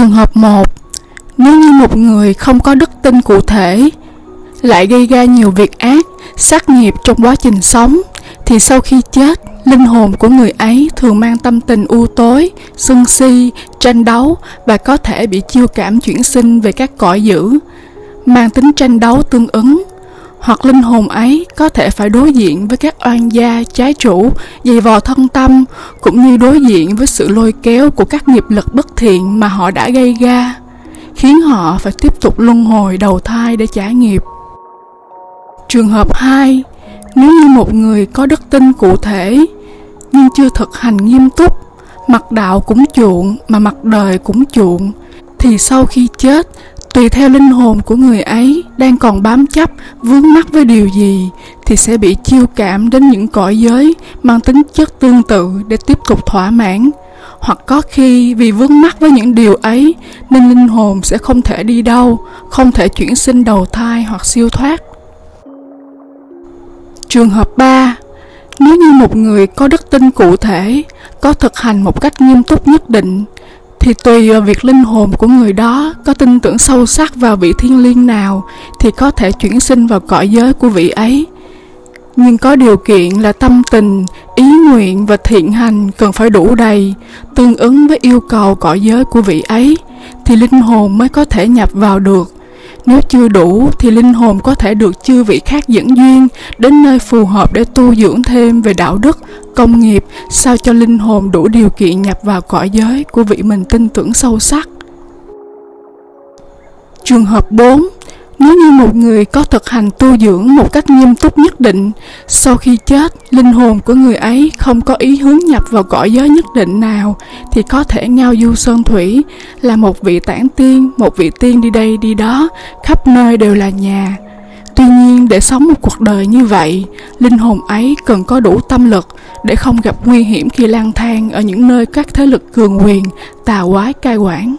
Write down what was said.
Trường hợp 1 Nếu như một người không có đức tin cụ thể lại gây ra nhiều việc ác, sát nghiệp trong quá trình sống thì sau khi chết, linh hồn của người ấy thường mang tâm tình u tối, sân si, tranh đấu và có thể bị chiêu cảm chuyển sinh về các cõi dữ, mang tính tranh đấu tương ứng hoặc linh hồn ấy có thể phải đối diện với các oan gia, trái chủ, dày vò thân tâm, cũng như đối diện với sự lôi kéo của các nghiệp lực bất thiện mà họ đã gây ra, khiến họ phải tiếp tục luân hồi đầu thai để trả nghiệp. Trường hợp 2 nếu như một người có đức tin cụ thể, nhưng chưa thực hành nghiêm túc, mặt đạo cũng chuộng mà mặt đời cũng chuộng, thì sau khi chết tùy theo linh hồn của người ấy đang còn bám chấp, vướng mắc với điều gì thì sẽ bị chiêu cảm đến những cõi giới mang tính chất tương tự để tiếp tục thỏa mãn. Hoặc có khi vì vướng mắc với những điều ấy nên linh hồn sẽ không thể đi đâu, không thể chuyển sinh đầu thai hoặc siêu thoát. Trường hợp 3 nếu như một người có đức tin cụ thể, có thực hành một cách nghiêm túc nhất định thì tùy ờ, việc linh hồn của người đó có tin tưởng sâu sắc vào vị thiên liêng nào thì có thể chuyển sinh vào cõi giới của vị ấy. Nhưng có điều kiện là tâm tình ý nguyện và thiện hành cần phải đủ đầy tương ứng với yêu cầu cõi giới của vị ấy thì linh hồn mới có thể nhập vào được. Nếu chưa đủ thì linh hồn có thể được chư vị khác dẫn duyên đến nơi phù hợp để tu dưỡng thêm về đạo đức, công nghiệp sao cho linh hồn đủ điều kiện nhập vào cõi giới của vị mình tin tưởng sâu sắc. Trường hợp 4 nếu như một người có thực hành tu dưỡng một cách nghiêm túc nhất định, sau khi chết, linh hồn của người ấy không có ý hướng nhập vào cõi giới nhất định nào, thì có thể ngao du sơn thủy, là một vị tản tiên, một vị tiên đi đây đi đó, khắp nơi đều là nhà. Tuy nhiên, để sống một cuộc đời như vậy, linh hồn ấy cần có đủ tâm lực để không gặp nguy hiểm khi lang thang ở những nơi các thế lực cường quyền, tà quái cai quản.